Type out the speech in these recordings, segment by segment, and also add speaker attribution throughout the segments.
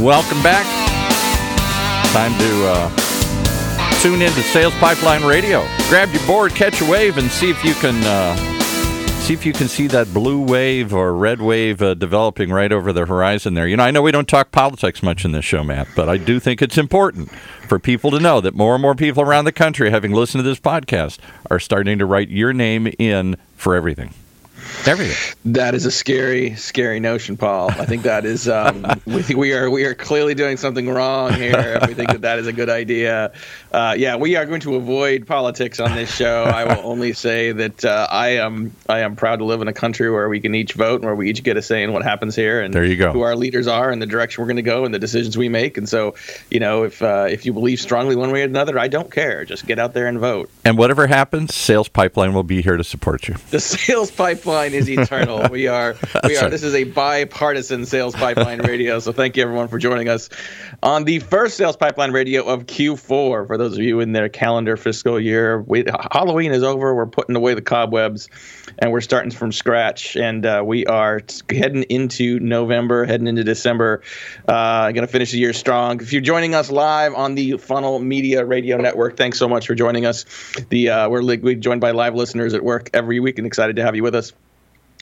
Speaker 1: Welcome back. Time to uh, tune into Sales Pipeline Radio. Grab your board, catch a wave, and see if you can uh, see if you can see that blue wave or red wave uh, developing right over the horizon there. You know, I know we don't talk politics much in this show, Matt, but I do think it's important for people to know that more and more people around the country, having listened to this podcast, are starting to write your name in for everything. Everything.
Speaker 2: That is a scary, scary notion, Paul. I think that is um, we, we are we are clearly doing something wrong here. If we think that that is a good idea, uh, yeah, we are going to avoid politics on this show. I will only say that uh, I am I am proud to live in a country where we can each vote and where we each get a say in what happens here and
Speaker 1: there you go.
Speaker 2: who our leaders are and the direction we're going to go and the decisions we make. And so, you know, if uh, if you believe strongly one way or another, I don't care. Just get out there and vote.
Speaker 1: And whatever happens, Sales Pipeline will be here to support you.
Speaker 2: The sales pipeline is eternal. we are we are.
Speaker 1: right.
Speaker 2: This is a bipartisan sales pipeline radio. So thank you everyone for joining us on the first sales pipeline radio of Q4. For those of you in their calendar fiscal year, we, Halloween is over. We're putting away the cobwebs, and we're starting from scratch. And uh, we are heading into November, heading into December. Uh, going to finish the year strong. If you're joining us live on the Funnel Media Radio Network, thanks so much for joining us. The uh, we're we're joined by live listeners at work every week, and excited to have you with us.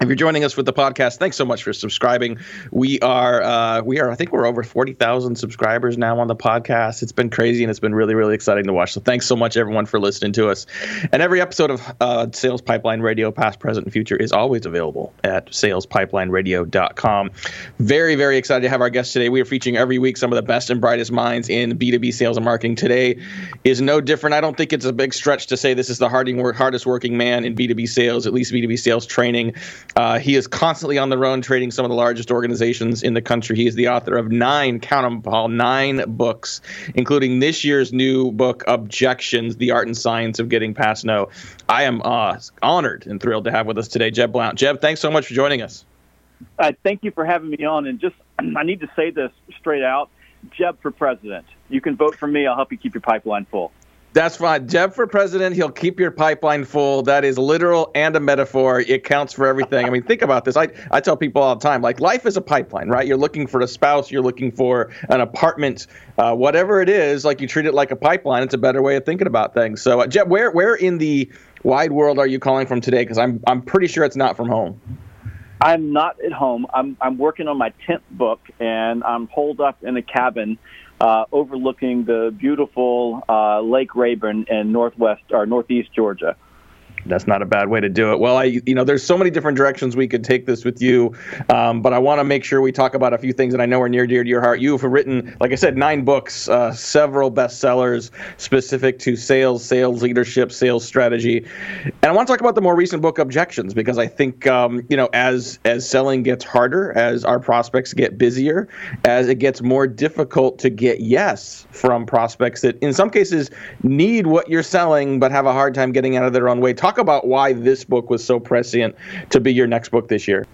Speaker 2: If you're joining us with the podcast, thanks so much for subscribing. We are, uh, we are, I think we're over 40,000 subscribers now on the podcast. It's been crazy and it's been really, really exciting to watch. So thanks so much, everyone, for listening to us. And every episode of uh, Sales Pipeline Radio, past, present, and future, is always available at salespipelineradio.com. Very, very excited to have our guest today. We are featuring every week some of the best and brightest minds in B2B sales and marketing. Today is no different. I don't think it's a big stretch to say this is the harding, hardest working man in B2B sales, at least B2B sales training. Uh, he is constantly on the road trading some of the largest organizations in the country. He is the author of nine, count them, Paul, nine books, including this year's new book, Objections The Art and Science of Getting Past No. I am uh, honored and thrilled to have with us today Jeb Blount. Jeb, thanks so much for joining us.
Speaker 3: Uh, thank you for having me on. And just, I need to say this straight out Jeb for president. You can vote for me. I'll help you keep your pipeline full.
Speaker 2: That's fine. Jeb for president, he'll keep your pipeline full. That is literal and a metaphor. It counts for everything. I mean, think about this. I, I tell people all the time, like, life is a pipeline, right? You're looking for a spouse, you're looking for an apartment, uh, whatever it is, like you treat it like a pipeline. It's a better way of thinking about things. So, uh, Jeb, where, where in the wide world are you calling from today? Because I'm, I'm pretty sure it's not from home.
Speaker 3: I'm not at home. I'm, I'm working on my 10th book, and I'm holed up in a cabin uh, overlooking the beautiful uh, Lake Rabun in northwest or northeast Georgia.
Speaker 2: That's not a bad way to do it. Well, I, you know, there's so many different directions we could take this with you, um, but I want to make sure we talk about a few things that I know are near dear to your heart. You have written, like I said, nine books, uh, several bestsellers specific to sales, sales leadership, sales strategy, and I want to talk about the more recent book, Objections, because I think, um, you know, as as selling gets harder, as our prospects get busier, as it gets more difficult to get yes from prospects that, in some cases, need what you're selling but have a hard time getting out of their own way. Talk about why this book was so prescient to be your next book this year.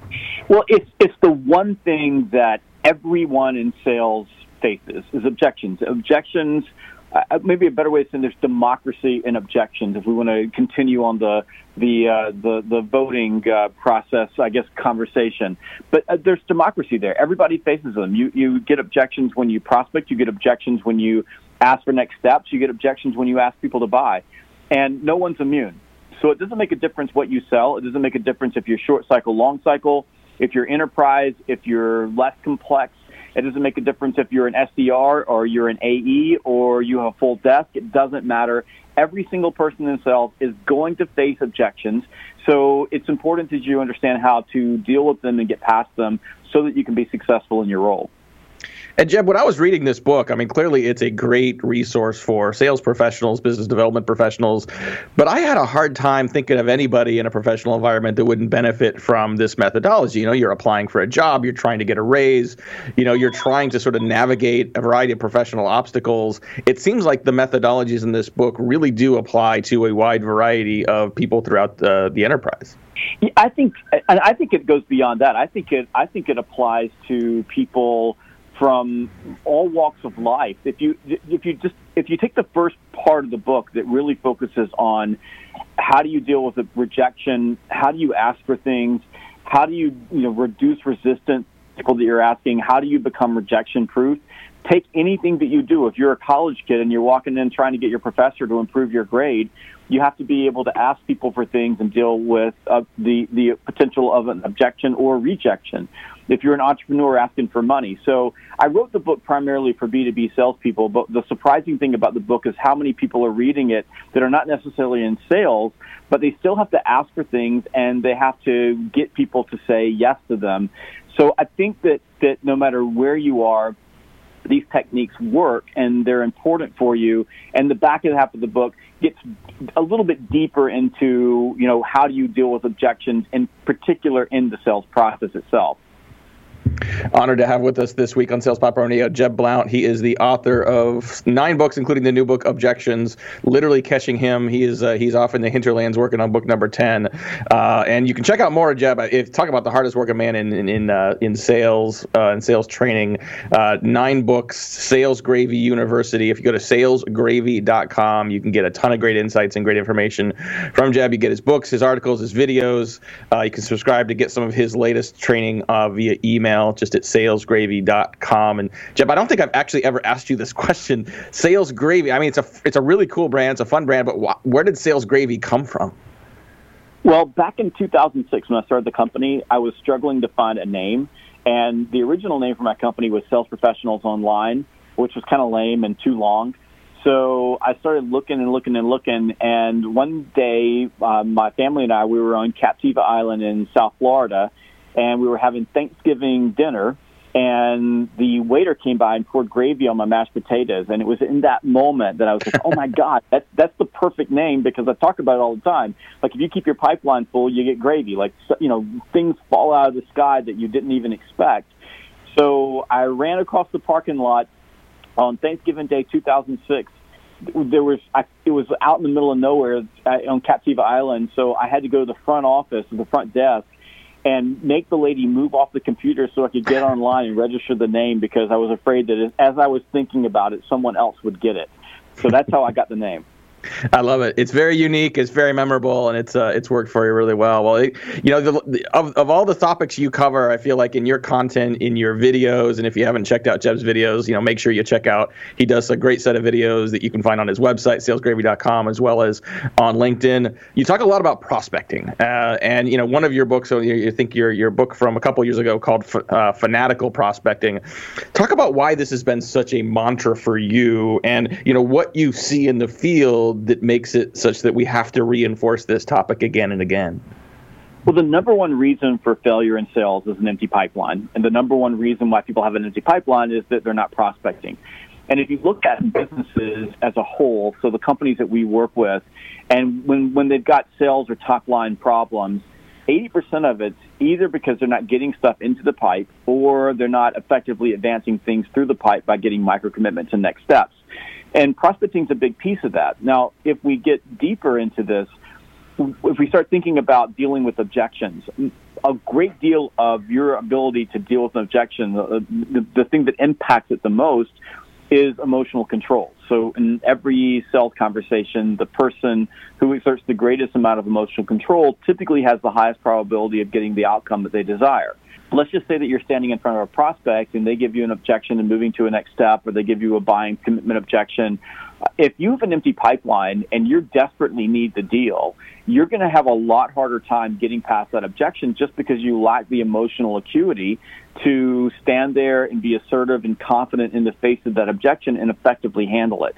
Speaker 3: Well, it's it's the one thing that everyone in sales faces is objections. Objections. Uh, maybe a better way to say there's democracy in objections. If we want to continue on the the uh, the the voting uh, process, I guess conversation. But uh, there's democracy there. Everybody faces them. You you get objections when you prospect. You get objections when you ask for next steps. You get objections when you ask people to buy, and no one's immune. So it doesn't make a difference what you sell. It doesn't make a difference if you're short cycle, long cycle, if you're enterprise, if you're less complex. It doesn't make a difference if you're an SDR or you're an AE or you have a full desk. It doesn't matter. Every single person in sales is going to face objections. So it's important that you understand how to deal with them and get past them so that you can be successful in your role.
Speaker 2: And Jeb, when I was reading this book, I mean, clearly it's a great resource for sales professionals, business development professionals. But I had a hard time thinking of anybody in a professional environment that wouldn't benefit from this methodology. You know, you're applying for a job, you're trying to get a raise, you know, you're trying to sort of navigate a variety of professional obstacles. It seems like the methodologies in this book really do apply to a wide variety of people throughout the, the enterprise.
Speaker 3: I think, and I think it goes beyond that. I think it, I think it applies to people from all walks of life. If you if you just if you take the first part of the book that really focuses on how do you deal with rejection, how do you ask for things, how do you you know reduce resistance people that you're asking, how do you become rejection proof? Take anything that you do. If you're a college kid and you're walking in trying to get your professor to improve your grade, you have to be able to ask people for things and deal with uh, the the potential of an objection or rejection. If you're an entrepreneur asking for money, so I wrote the book primarily for B2B salespeople. But the surprising thing about the book is how many people are reading it that are not necessarily in sales, but they still have to ask for things and they have to get people to say yes to them. So I think that that no matter where you are, these techniques work and they're important for you. And the back half of the book gets a little bit deeper into, you know, how do you deal with objections, in particular in the sales process itself.
Speaker 2: Honored to have with us this week on Sales Pipeline Radio Jeb Blount. He is the author of nine books, including the new book Objections. Literally catching him. He is uh, he's off in the hinterlands working on book number ten. Uh, and you can check out more of Jeb. If talk about the hardest working man in in in, uh, in sales uh, and sales training. Uh, nine books. Sales Gravy University. If you go to salesgravy.com, you can get a ton of great insights and great information from Jeb. You get his books, his articles, his videos. Uh, you can subscribe to get some of his latest training via email just at salesgravy.com. And Jeb, I don't think I've actually ever asked you this question. Sales Gravy. I mean, it's a it's a really cool brand. It's a fun brand. But wh- where did Sales Gravy come from?
Speaker 3: Well, back in 2006 when I started the company, I was struggling to find a name, and the original name for my company was Sales Professionals Online, which was kind of lame and too long. So I started looking and looking and looking, and one day, uh, my family and I we were on Captiva Island in South Florida, and we were having Thanksgiving dinner, and the waiter came by and poured gravy on my mashed potatoes, and it was in that moment that I was like, "Oh my God, that's that's the perfect name," because I talk about it all the time. Like if you keep your pipeline full, you get gravy. Like you know, things fall out of the sky that you didn't even expect. So I ran across the parking lot on Thanksgiving Day 2006 there was I, it was out in the middle of nowhere uh, on Captiva Island, so I had to go to the front office, the front desk, and make the lady move off the computer so I could get online and register the name because I was afraid that as I was thinking about it, someone else would get it. So that's how I got the name.
Speaker 2: I love it. It's very unique. It's very memorable, and it's uh, it's worked for you really well. Well, it, you know, the, the, of of all the topics you cover, I feel like in your content, in your videos, and if you haven't checked out Jeb's videos, you know, make sure you check out. He does a great set of videos that you can find on his website, salesgravy.com, as well as on LinkedIn. You talk a lot about prospecting, uh, and you know, one of your books, so you, you think your your book from a couple years ago called uh, Fanatical Prospecting. Talk about why this has been such a mantra for you, and you know what you see in the field that makes it such that we have to reinforce this topic again and again?
Speaker 3: Well, the number one reason for failure in sales is an empty pipeline. And the number one reason why people have an empty pipeline is that they're not prospecting. And if you look at businesses as a whole, so the companies that we work with, and when, when they've got sales or top line problems, 80% of it's either because they're not getting stuff into the pipe or they're not effectively advancing things through the pipe by getting micro commitments and next steps. And prospecting is a big piece of that. Now, if we get deeper into this, if we start thinking about dealing with objections, a great deal of your ability to deal with an objection, the, the, the thing that impacts it the most is emotional control. So in every sales conversation, the person who exerts the greatest amount of emotional control typically has the highest probability of getting the outcome that they desire. Let's just say that you're standing in front of a prospect and they give you an objection and moving to a next step or they give you a buying commitment objection if you have an empty pipeline and you desperately need the deal you're going to have a lot harder time getting past that objection just because you lack the emotional acuity to stand there and be assertive and confident in the face of that objection and effectively handle it.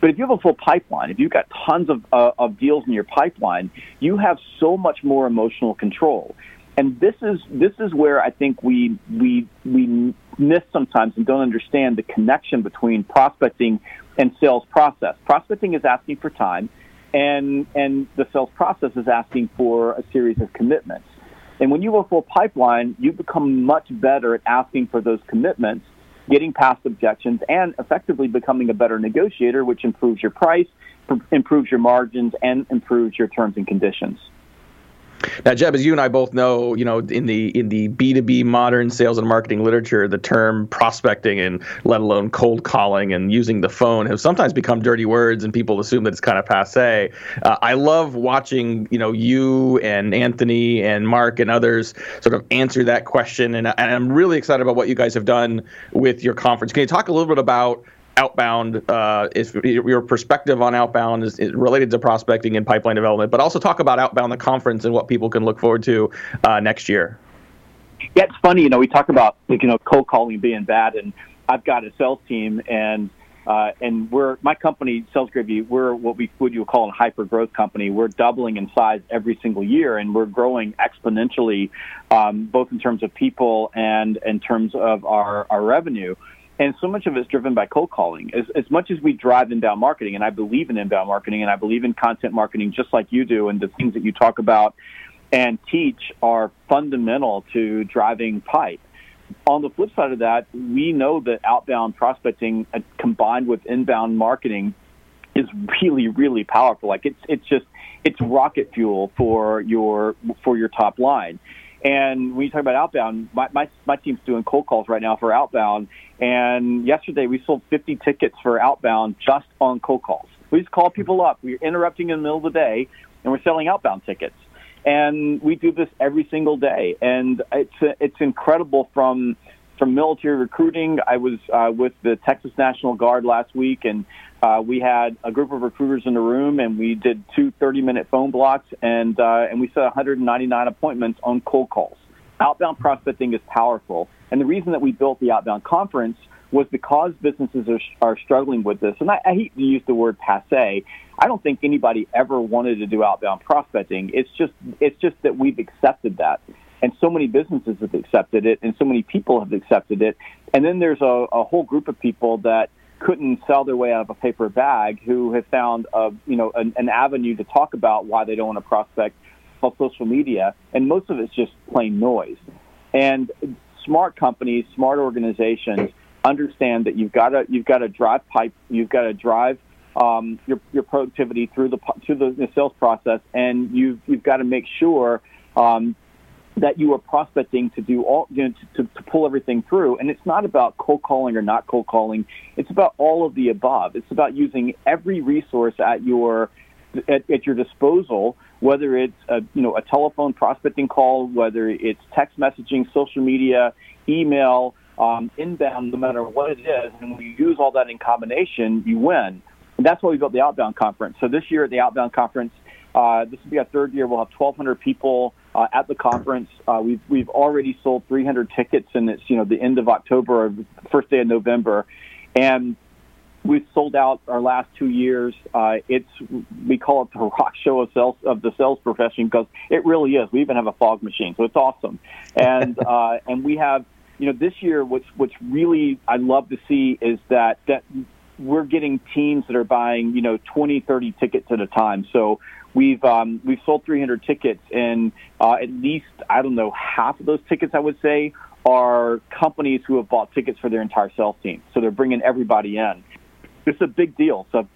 Speaker 3: But if you have a full pipeline, if you've got tons of, uh, of deals in your pipeline, you have so much more emotional control and this is this is where I think we we we miss sometimes and don't understand the connection between prospecting and sales process. Prospecting is asking for time, and and the sales process is asking for a series of commitments. And when you a full pipeline, you become much better at asking for those commitments, getting past objections, and effectively becoming a better negotiator, which improves your price, improves your margins, and improves your terms and conditions.
Speaker 2: Now, Jeb, as you and I both know, you know, in the in the B two B modern sales and marketing literature, the term prospecting and let alone cold calling and using the phone have sometimes become dirty words, and people assume that it's kind of passe. Uh, I love watching, you know, you and Anthony and Mark and others sort of answer that question, and, and I'm really excited about what you guys have done with your conference. Can you talk a little bit about outbound, uh, if your perspective on outbound is, is, related to prospecting and pipeline development, but also talk about outbound the conference and what people can look forward to uh, next year.
Speaker 3: Yeah, it's funny. You know, we talk about you know cold calling being bad, and I've got a sales team, and uh, and we're my company, Sales Gravy. We're what we would you call a hyper growth company. We're doubling in size every single year, and we're growing exponentially, um, both in terms of people and in terms of our our revenue and so much of it is driven by cold calling. As, as much as we drive inbound marketing, and I believe in inbound marketing, and I believe in content marketing just like you do, and the things that you talk about and teach are fundamental to driving pipe. On the flip side of that, we know that outbound prospecting uh, combined with inbound marketing is really, really powerful. Like it's it's just it's rocket fuel for your for your top line. And when you talk about outbound, my, my, my team's doing cold calls right now for outbound. And yesterday we sold 50 tickets for outbound just on cold calls. We just call people up. We're interrupting in the middle of the day and we're selling outbound tickets. And we do this every single day. And it's, it's incredible from, from military recruiting. I was uh, with the Texas National Guard last week and uh, we had a group of recruiters in the room, and we did two 30-minute phone blocks, and uh, and we set 199 appointments on cold calls. Outbound prospecting is powerful, and the reason that we built the Outbound Conference was because businesses are, are struggling with this. And I, I hate to use the word passe. I don't think anybody ever wanted to do outbound prospecting. It's just it's just that we've accepted that and so many businesses have accepted it and so many people have accepted it and then there's a, a whole group of people that couldn't sell their way out of a paper bag who have found a, you know an, an avenue to talk about why they don't want to prospect on social media, and most of it's just plain noise. And smart companies, smart organizations understand that you've got to you've got to drive pipe, you've got to drive um, your your productivity through the through the, sales process, and you've you've got to make sure um, that you are prospecting to do all you know, to, to, to, pull everything through. And it's not about cold calling or not cold calling. It's about all of the above. It's about using every resource at your at, at your disposal whether it's a you know a telephone prospecting call whether it's text messaging social media email um, inbound no matter what it is. And when you use all that in combination you win. And that's why we built the outbound conference. So this year at the outbound conference uh, this will be our third year. We'll have 1,200 people uh, at the conference. Uh, we've we've already sold 300 tickets, and it's you know the end of October or first day of November, and we've sold out our last two years. Uh, it's we call it the rock show of sales of the sales profession because it really is. We even have a fog machine, so it's awesome, and uh, and we have you know this year what's what's really I love to see is that that we're getting teams that are buying you know 20 30 tickets at a time so We've um, we've sold 300 tickets, and uh, at least I don't know half of those tickets I would say are companies who have bought tickets for their entire sales team. So they're bringing everybody in. It's a big deal. So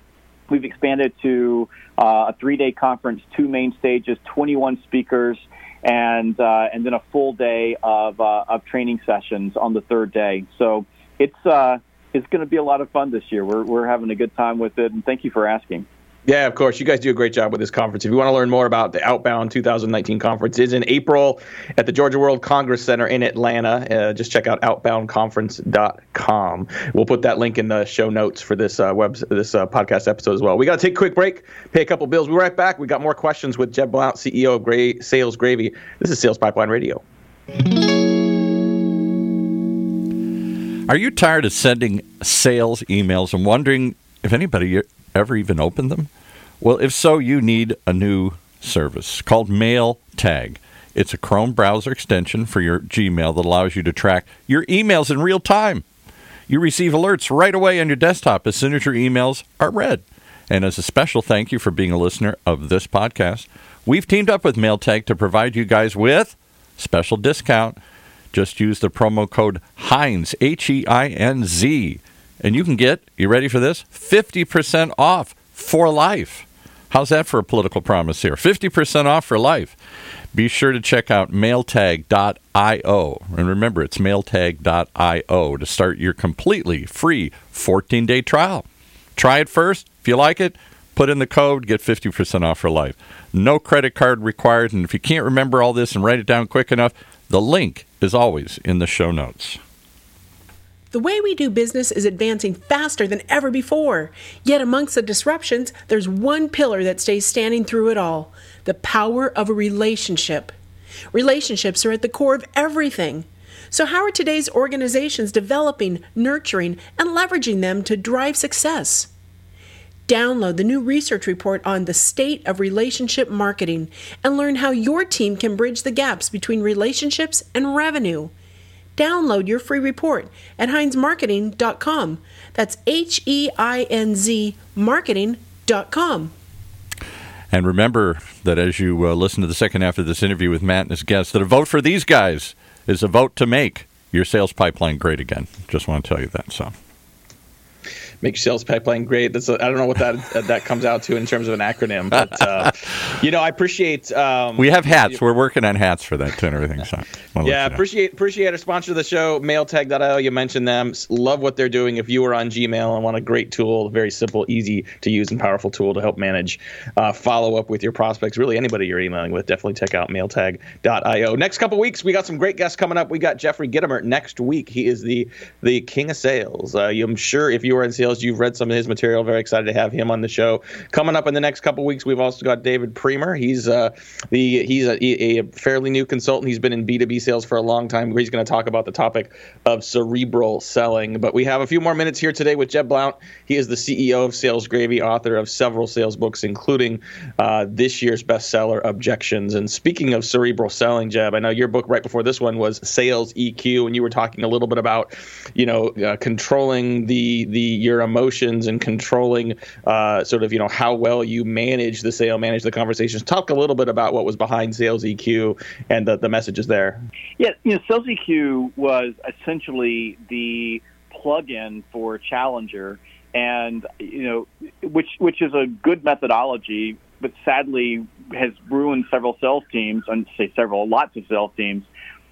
Speaker 3: we've expanded to uh, a three-day conference, two main stages, 21 speakers, and uh, and then a full day of uh, of training sessions on the third day. So it's uh, it's going to be a lot of fun this year. We're we're having a good time with it, and thank you for asking.
Speaker 2: Yeah, of course. You guys do a great job with this conference. If you want to learn more about the Outbound 2019 conference, it's in April at the Georgia World Congress Center in Atlanta. Uh, just check out outboundconference.com. We'll put that link in the show notes for this uh, web this uh, podcast episode as well. We got to take a quick break, pay a couple bills. We'll be right back. We got more questions with Jeb Blount, CEO of Gray Sales Gravy. This is Sales Pipeline Radio.
Speaker 1: Are you tired of sending sales emails and wondering if anybody ever even opened them? Well, if so, you need a new service called Mail Tag. It's a Chrome browser extension for your Gmail that allows you to track your emails in real time. You receive alerts right away on your desktop as soon as your emails are read. And as a special thank you for being a listener of this podcast, we've teamed up with MailTag to provide you guys with special discount. Just use the promo code HEINZ, H E I N Z, and you can get, you ready for this? 50% off for life. How's that for a political promise here? 50% off for life. be sure to check out mailtag.io. And remember, it's mailtag.io to start your completely free 14 day trial. Try it first. If you like it, put in the code, get 50% off for life. No credit card required. And if you can't remember all this and write it down quick enough, the link is always in the show notes.
Speaker 4: The way we do business is advancing faster than ever before. Yet, amongst the disruptions, there's one pillar that stays standing through it all the power of a relationship. Relationships are at the core of everything. So, how are today's organizations developing, nurturing, and leveraging them to drive success? Download the new research report on the state of relationship marketing and learn how your team can bridge the gaps between relationships and revenue. Download your free report at heinzmarketing.com. That's H E I N Z marketing.com.
Speaker 1: And remember that as you uh, listen to the second half of this interview with Matt and his guests, that a vote for these guys is a vote to make your sales pipeline great again. Just want to tell you that. So
Speaker 2: make your sales pipeline great. That's I don't know what that that comes out to in terms of an acronym, but uh, you know I appreciate. Um,
Speaker 1: we have hats. We're working on hats for that too and everything. So
Speaker 2: yeah, you know. appreciate appreciate our sponsor of the show, Mailtag.io. You mentioned them. Love what they're doing. If you are on Gmail and want a great tool, a very simple, easy to use, and powerful tool to help manage uh, follow up with your prospects. Really, anybody you're emailing with, definitely check out Mailtag.io. Next couple weeks, we got some great guests coming up. We got Jeffrey Gitomer next week. He is the the king of sales. Uh, I'm sure if you are in sales You've read some of his material. Very excited to have him on the show. Coming up in the next couple weeks, we've also got David Priemer. He's uh, the he's a, a, fairly new consultant. He's been in B2B sales for a long time. He's going to talk about the topic of cerebral selling. But we have a few more minutes here today with Jeb Blount. He is the CEO of Sales Gravy, author of several sales books, including uh, this year's bestseller, Objections. And speaking of cerebral selling, Jeb, I know your book right before this one was Sales EQ, and you were talking a little bit about, you know, uh, controlling the the your emotions and controlling uh, sort of you know how well you manage the sale, manage the conversations. Talk a little bit about what was behind Sales EQ and the, the messages there.
Speaker 3: Yeah, you know, Sales EQ was essentially the plug-in for Challenger, and you know, which which is a good methodology, but sadly has ruined several sales teams, and say several, lots of sales teams,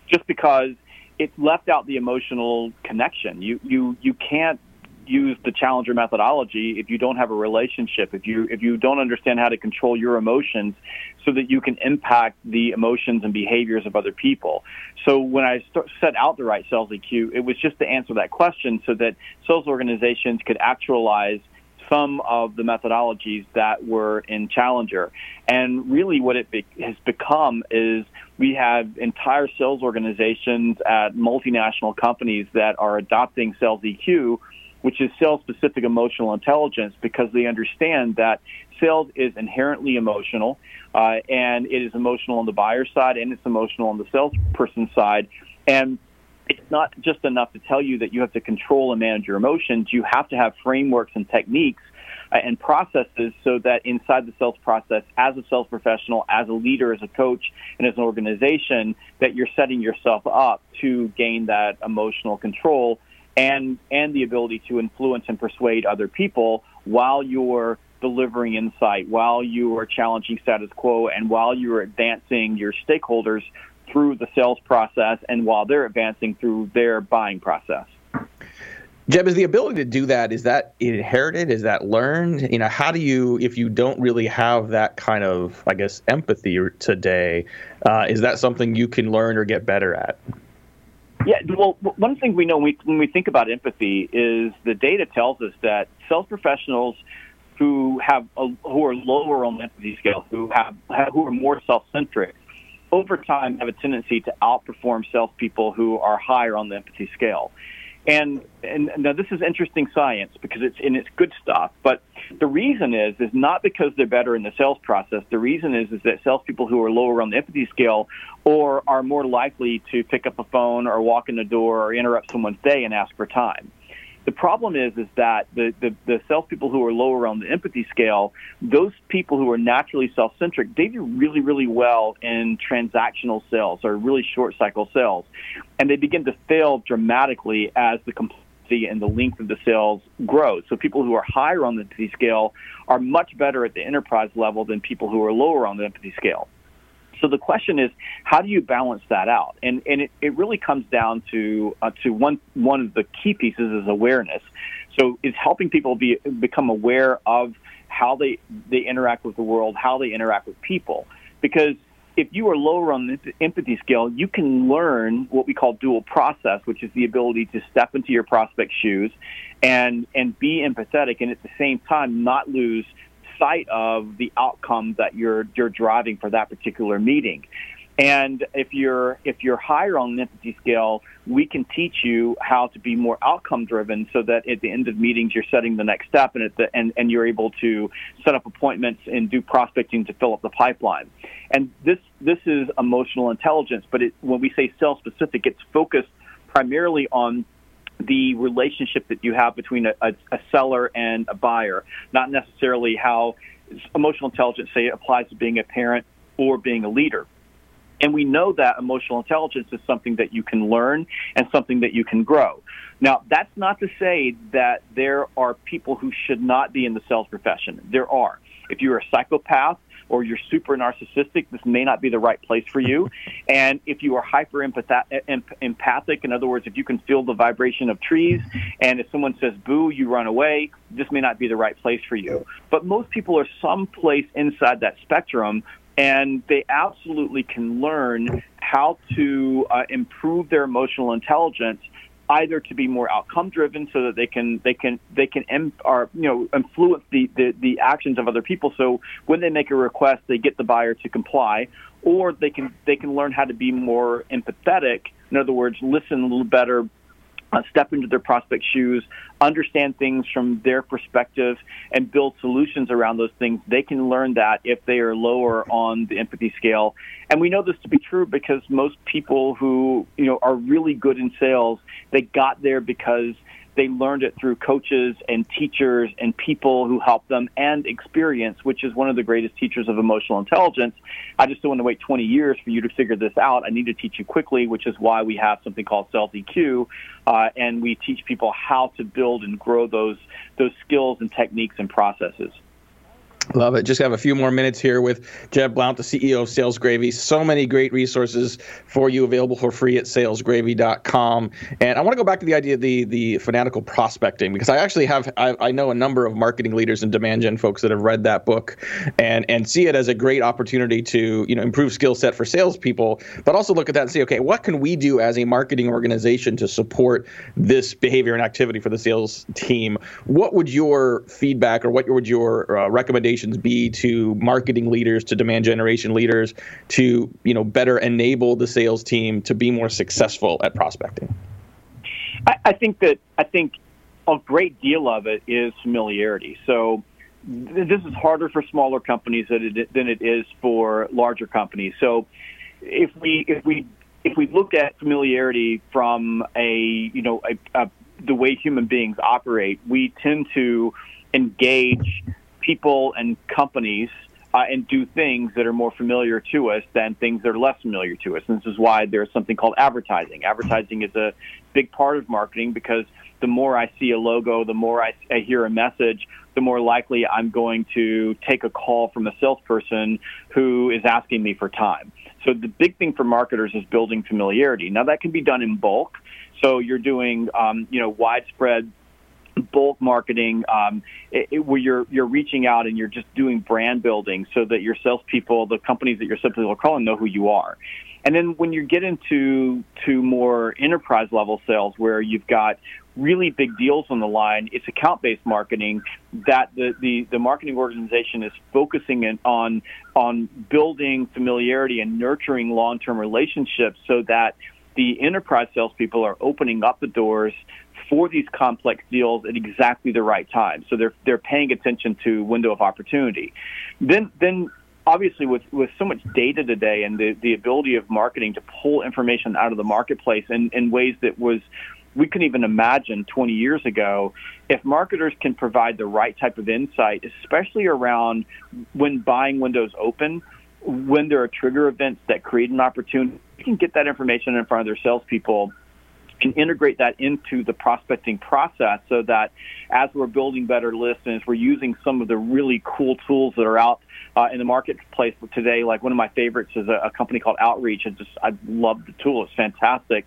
Speaker 3: just because it left out the emotional connection. You you you can't use the challenger methodology if you don't have a relationship if you if you don't understand how to control your emotions so that you can impact the emotions and behaviors of other people so when i set out the right sales eq it was just to answer that question so that sales organizations could actualize some of the methodologies that were in Challenger. And really, what it be- has become is we have entire sales organizations at multinational companies that are adopting Sales EQ which is sales specific emotional intelligence because they understand that sales is inherently emotional uh, and it is emotional on the buyer side and it's emotional on the salesperson side. And it's not just enough to tell you that you have to control and manage your emotions. You have to have frameworks and techniques uh, and processes so that inside the sales process, as a sales professional, as a leader, as a coach, and as an organization, that you're setting yourself up to gain that emotional control and and the ability to influence and persuade other people while you're delivering insight, while you are challenging status quo, and while you're advancing your stakeholders through the sales process, and while they're advancing through their buying process.
Speaker 2: Jeb, is the ability to do that is that inherited? Is that learned? You know, how do you, if you don't really have that kind of, I guess, empathy today, uh, is that something you can learn or get better at?
Speaker 3: Yeah, well, one thing we know when we, think about empathy is the data tells us that sales professionals who have a, who are lower on the empathy scale, who have, have who are more self-centric, over time have a tendency to outperform salespeople who are higher on the empathy scale. And, and now this is interesting science because it's and it's good stuff. But the reason is is not because they're better in the sales process. The reason is is that salespeople who are lower on the empathy scale or are more likely to pick up a phone or walk in the door or interrupt someone's day and ask for time. The problem is, is that the, the, the salespeople who are lower on the empathy scale, those people who are naturally self-centric, they do really, really well in transactional sales or really short cycle sales. And they begin to fail dramatically as the complexity and the length of the sales grows. So people who are higher on the empathy scale are much better at the enterprise level than people who are lower on the empathy scale. So the question is, how do you balance that out? And and it, it really comes down to uh, to one one of the key pieces is awareness. So it's helping people be become aware of how they they interact with the world, how they interact with people, because if you are lower on the empathy scale, you can learn what we call dual process, which is the ability to step into your prospect's shoes and and be empathetic, and at the same time not lose sight of the outcome that you're you're driving for that particular meeting. And if you're if you're higher on the empathy scale, we can teach you how to be more outcome driven, so that at the end of meetings you're setting the next step, and at the, and and you're able to set up appointments and do prospecting to fill up the pipeline. And this this is emotional intelligence, but it, when we say sales specific, it's focused primarily on the relationship that you have between a, a, a seller and a buyer, not necessarily how emotional intelligence say applies to being a parent or being a leader. And we know that emotional intelligence is something that you can learn and something that you can grow. Now, that's not to say that there are people who should not be in the sales profession. There are. If you're a psychopath or you're super narcissistic, this may not be the right place for you. And if you are hyper empathic, in other words, if you can feel the vibration of trees, and if someone says boo, you run away, this may not be the right place for you. But most people are someplace inside that spectrum and they absolutely can learn how to uh, improve their emotional intelligence either to be more outcome driven so that they can they can they can em, or, you know influence the, the the actions of other people. So when they make a request they get the buyer to comply or they can they can learn how to be more empathetic. In other words listen a little better uh, step into their prospect shoes, understand things from their perspective, and build solutions around those things. They can learn that if they are lower on the empathy scale. And we know this to be true because most people who you know are really good in sales, they got there because they learned it through coaches and teachers and people who help them and experience, which is one of the greatest teachers of emotional intelligence. I just don't want to wait 20 years for you to figure this out. I need to teach you quickly, which is why we have something called Sales EQ, uh, and we teach people how to build and grow those those skills and techniques and processes.
Speaker 2: Love it. Just have a few more minutes here with Jeb Blount, the CEO of Sales Gravy. So many great resources for you available for free at salesgravy.com. And I want to go back to the idea of the, the fanatical prospecting because I actually have, I, I know a number of marketing leaders and demand gen folks that have read that book and, and see it as a great opportunity to, you know, improve skill set for salespeople, but also look at that and say, okay, what can we do as a marketing organization to support this behavior and activity for the sales team? What would your feedback or what would your uh, recommendation be to marketing leaders, to demand generation leaders, to you know better enable the sales team to be more successful at prospecting?
Speaker 3: I, I think that I think a great deal of it is familiarity. So this is harder for smaller companies than it, than it is for larger companies. So if we if we if we look at familiarity from a you know a, a, the way human beings operate, we tend to engage people and companies uh, and do things that are more familiar to us than things that are less familiar to us. And this is why there's something called advertising. Advertising is a big part of marketing because the more I see a logo, the more I, I hear a message, the more likely I'm going to take a call from a salesperson who is asking me for time. So the big thing for marketers is building familiarity. Now that can be done in bulk. So you're doing, um, you know, widespread bulk marketing um, it, it, where you're you're reaching out and you're just doing brand building so that your salespeople, the companies that your salespeople are calling, know who you are. And then when you get into to more enterprise level sales where you've got really big deals on the line, it's account based marketing that the, the, the marketing organization is focusing in, on on building familiarity and nurturing long term relationships so that the enterprise salespeople are opening up the doors for these complex deals at exactly the right time. So they're they're paying attention to window of opportunity. Then then obviously with, with so much data today and the, the ability of marketing to pull information out of the marketplace in, in ways that was we couldn't even imagine 20 years ago if marketers can provide the right type of insight especially around when buying windows open when there are trigger events that create an opportunity you can get that information in front of their salespeople can integrate that into the prospecting process so that as we're building better lists and as we're using some of the really cool tools that are out uh, in the marketplace today, like one of my favorites is a, a company called Outreach. I just I love the tool; it's fantastic.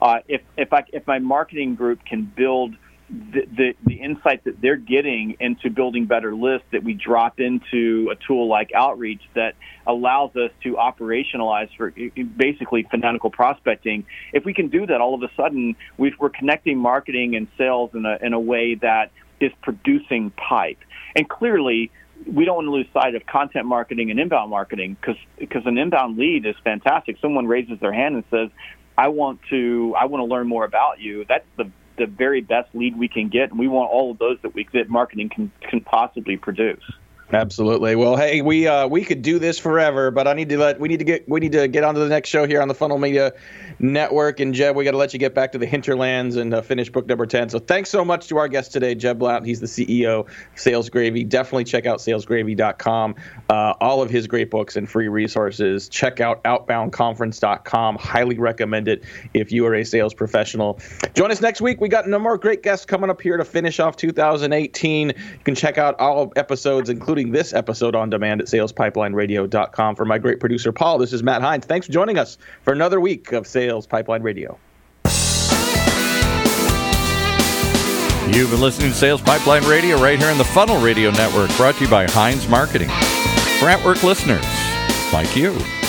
Speaker 3: Uh, if if I if my marketing group can build the, the, insight that they're getting into building better lists that we drop into a tool like Outreach that allows us to operationalize for basically fanatical prospecting. If we can do that, all of a sudden we are connecting marketing and sales in a, in a way that is producing pipe. And clearly, we don't want to lose sight of content marketing and inbound marketing because because an inbound lead is fantastic. Someone raises their hand and says, "I want to I want to learn more about you." That's the the very best lead we can get, and we want all of those that we that marketing can can possibly produce.
Speaker 2: Absolutely. Well, hey, we uh, we could do this forever, but I need to let we need to get we need to get on to the next show here on the Funnel Media Network. And Jeb, we got to let you get back to the hinterlands and uh, finish book number ten. So thanks so much to our guest today, Jeb Blount. He's the CEO Sales Gravy. Definitely check out salesgravy.com. Uh, all of his great books and free resources. Check out outboundconference.com. Highly recommend it if you are a sales professional. Join us next week. We got no more great guests coming up here to finish off 2018. You can check out all episodes, including this episode on demand at salespipelineradio.com. For my great producer, Paul, this is Matt Heinz. Thanks for joining us for another week of Sales Pipeline Radio.
Speaker 1: You've been listening to Sales Pipeline Radio right here on the Funnel Radio Network, brought to you by Heinz Marketing. For at work listeners like you.